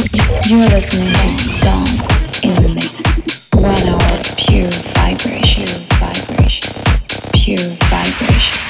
You're listening to D.O.N.S. in the Mix. One hour of pure vibrations, vibrations, pure vibrations.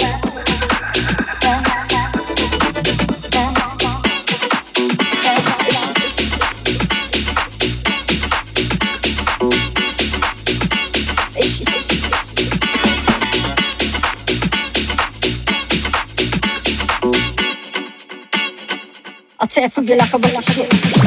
That's effing gila ka bala ka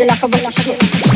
you like a bullet shell.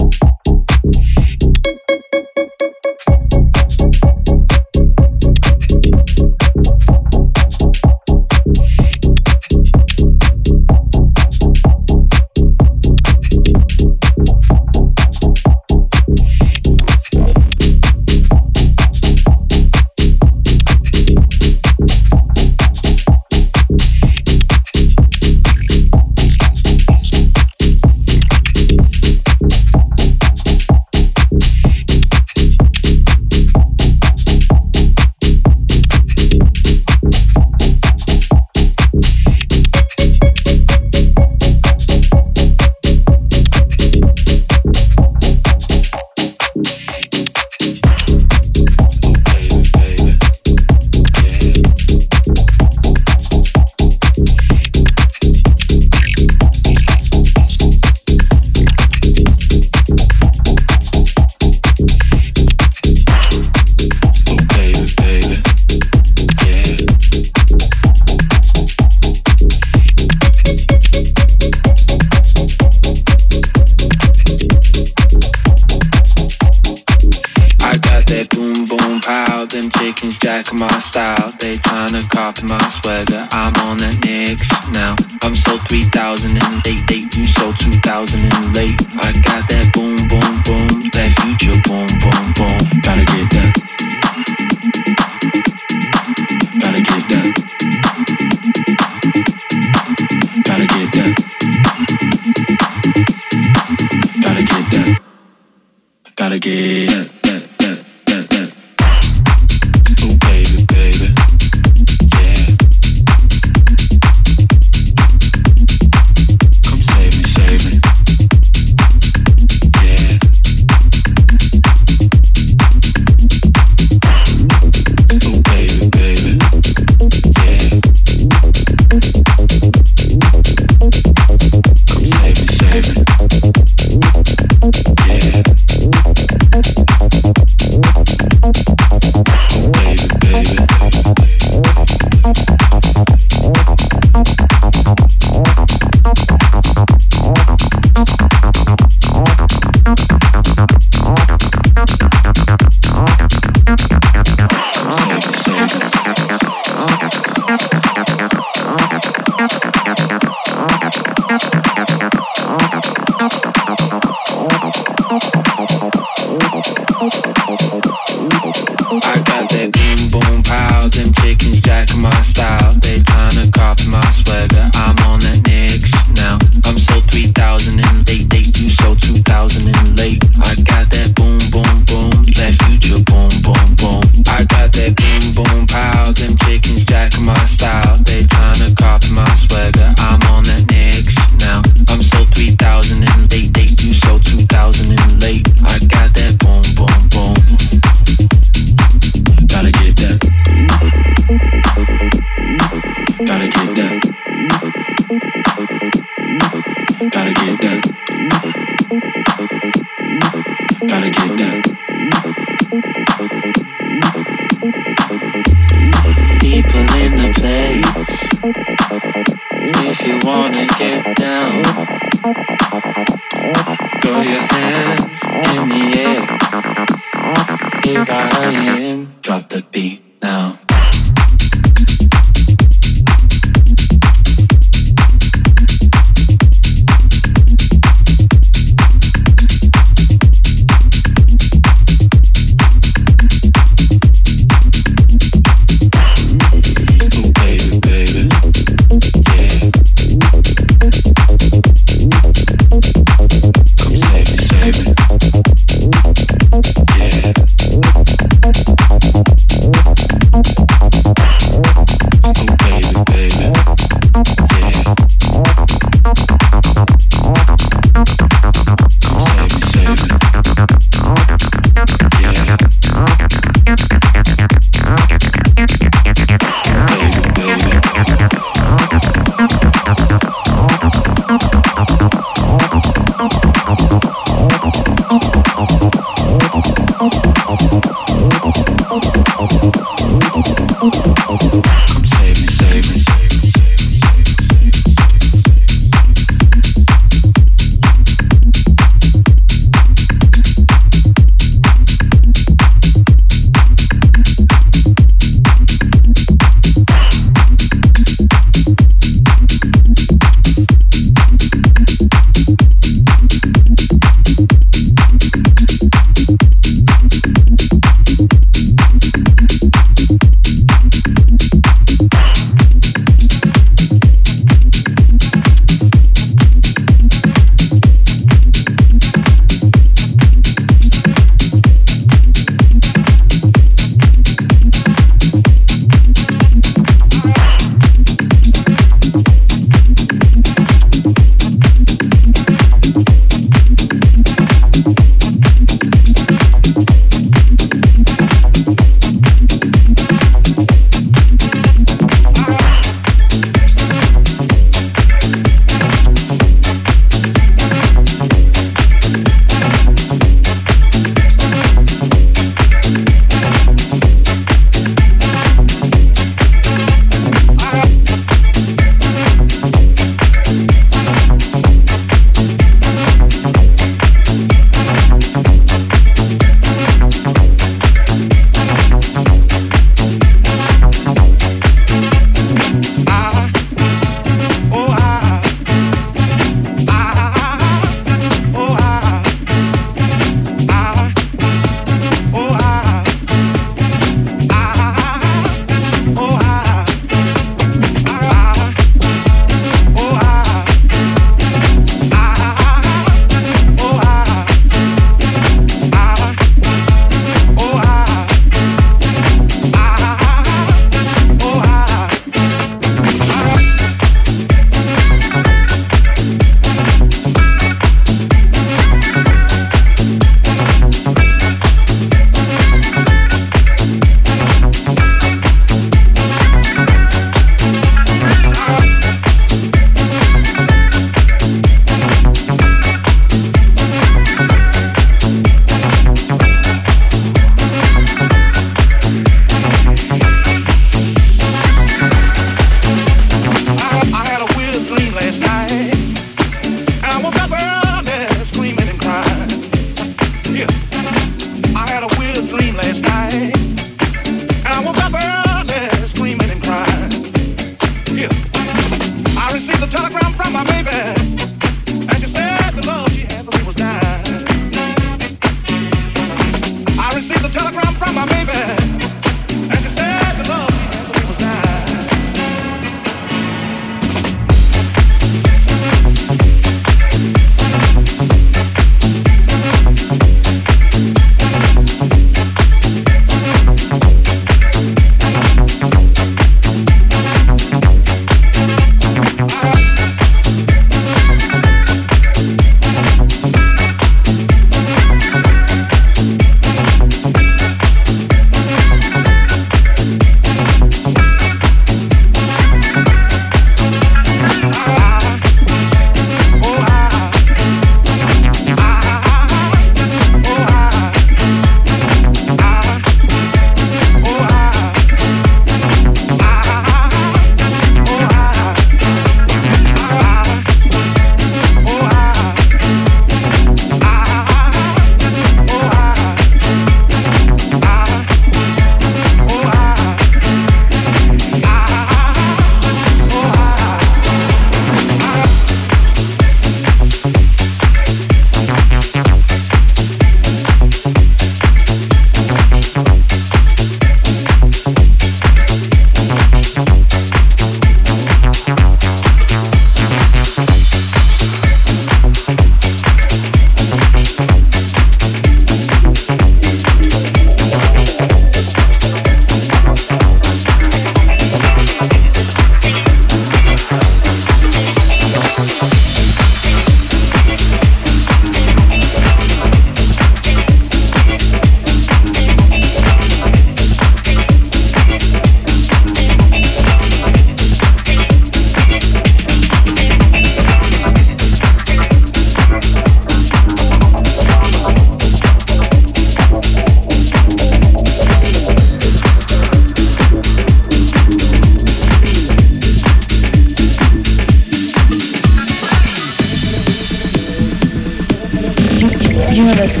You are in.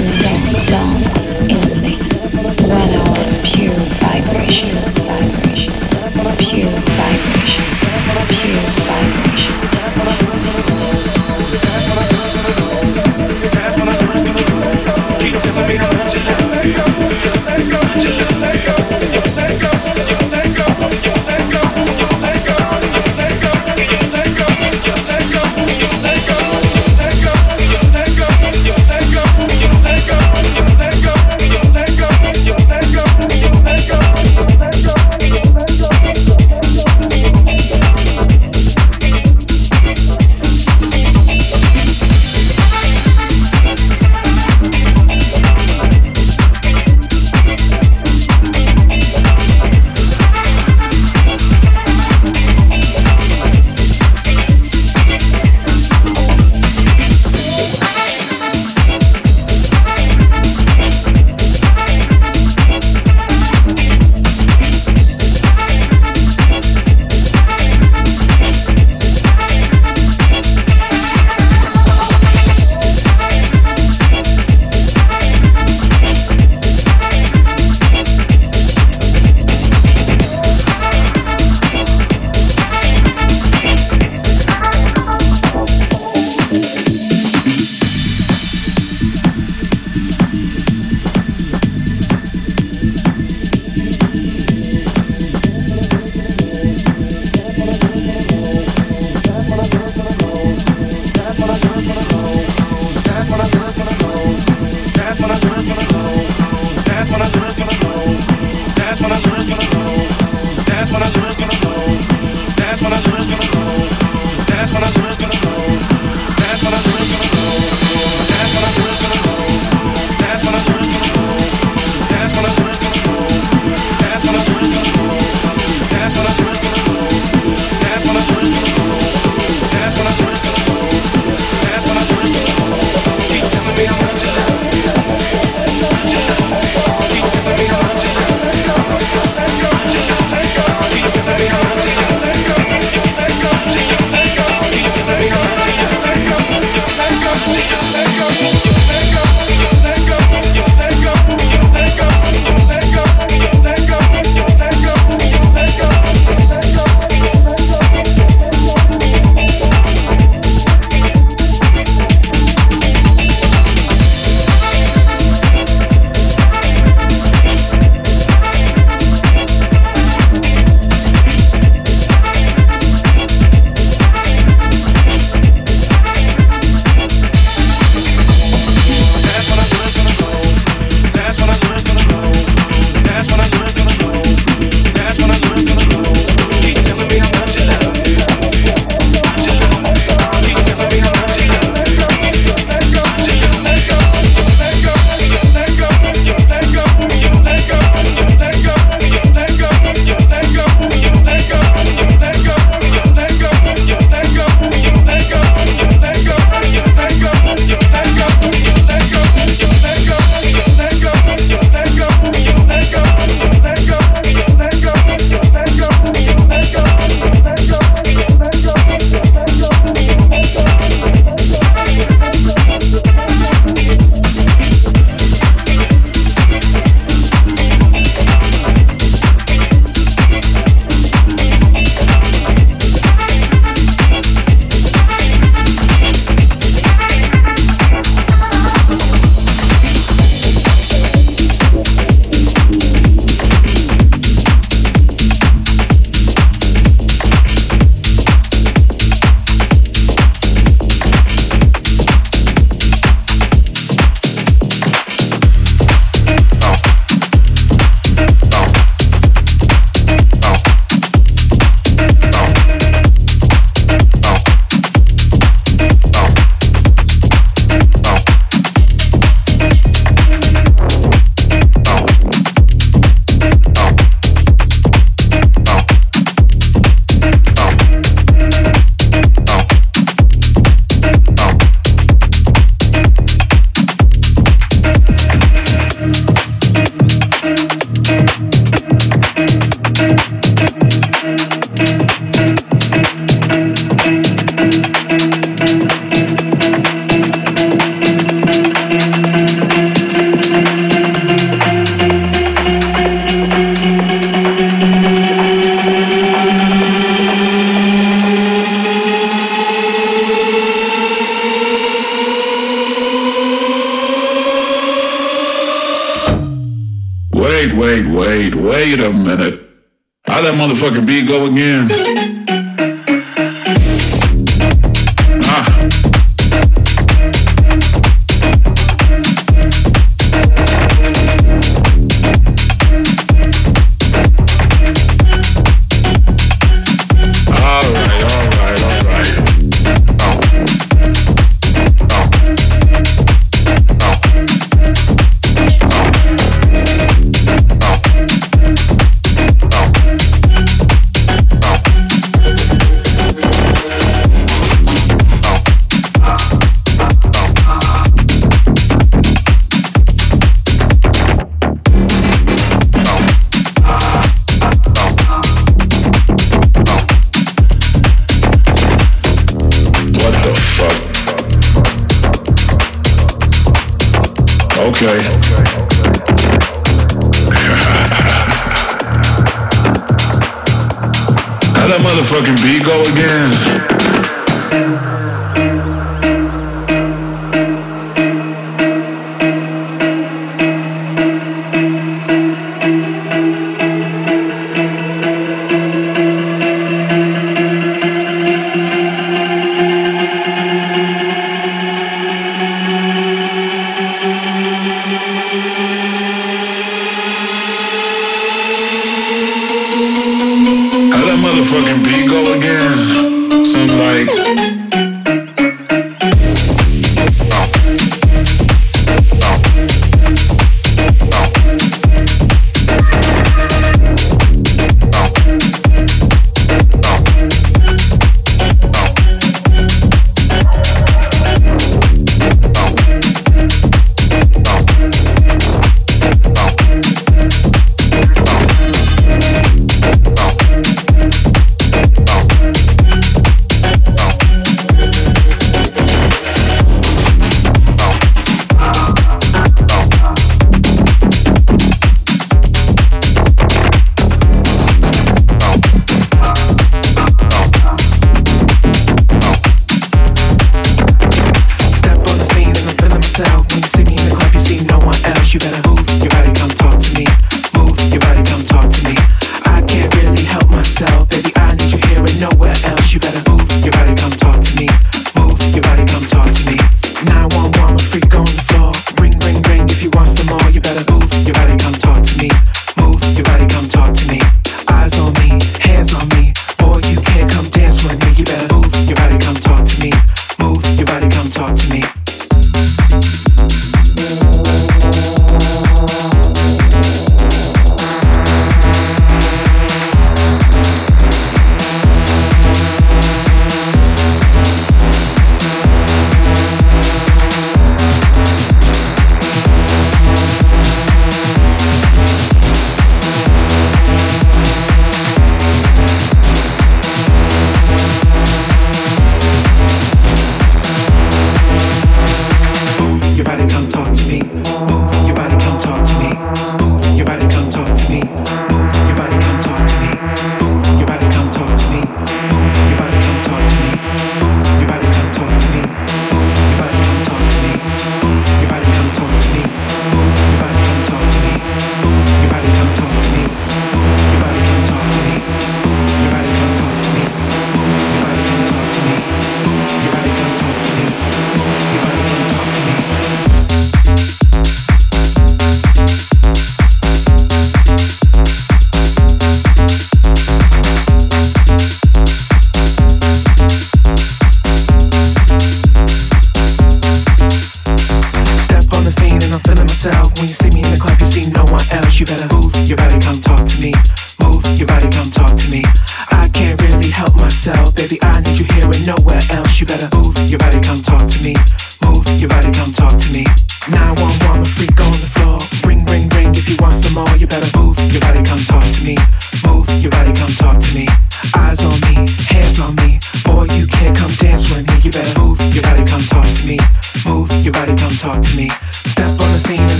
One hour pure vibration. vibrations, pure vibration. pure vibration. Go again?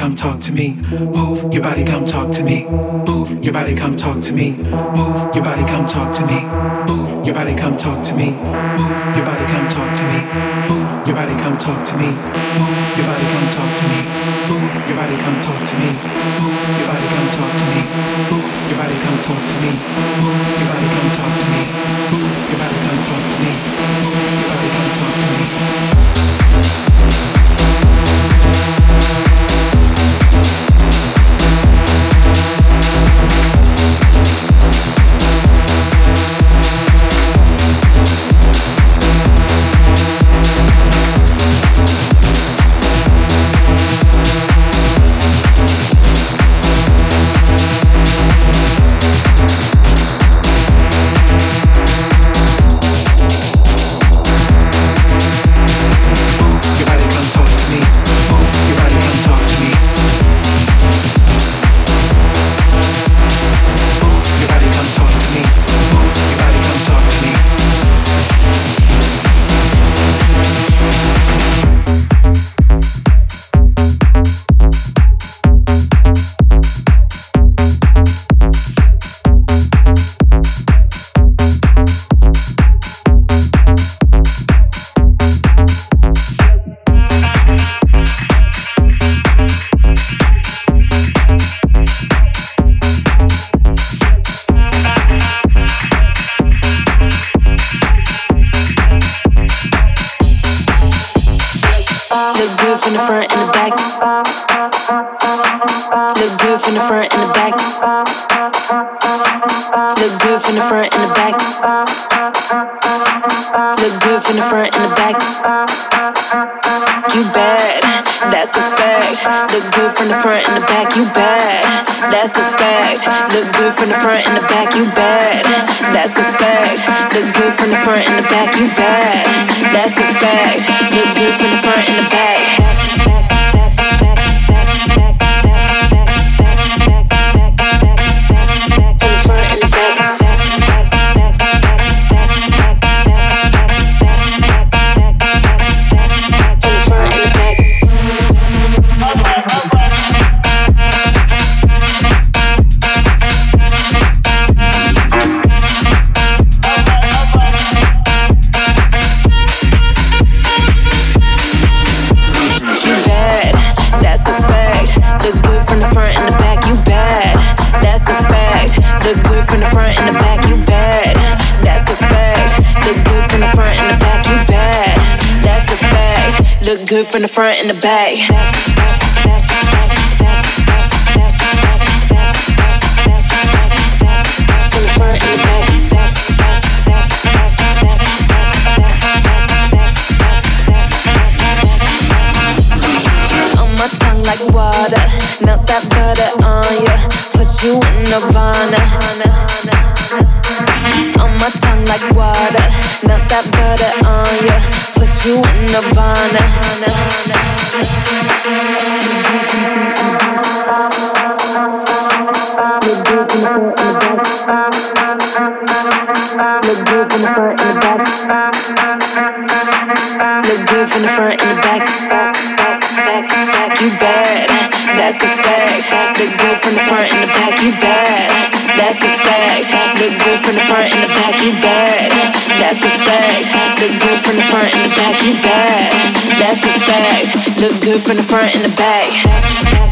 Come talk to me. Move your body, come talk to me. Move your body, come talk to me. Move your body, come talk to me. Move your body, come talk to me. Move your body, come talk to me. Move your body, come talk to me. Move your body, come talk to me. Move your body, come talk to me. Move your body, come talk to me. Move your body, come talk to me. Move your body, come talk to me. Move your body, come talk to me. Move your body, come talk to me. Good from the front and the back. on my tongue like water. Melt that butter on ya. Put you in nirvana. On my tongue like water. Melt that butter on ya. Put you. From the the. Good from the front and the back. You bad, that's a fact. Look good from the front and the back. Front and the back. You bad, that's a fact. Look good from the front and the back.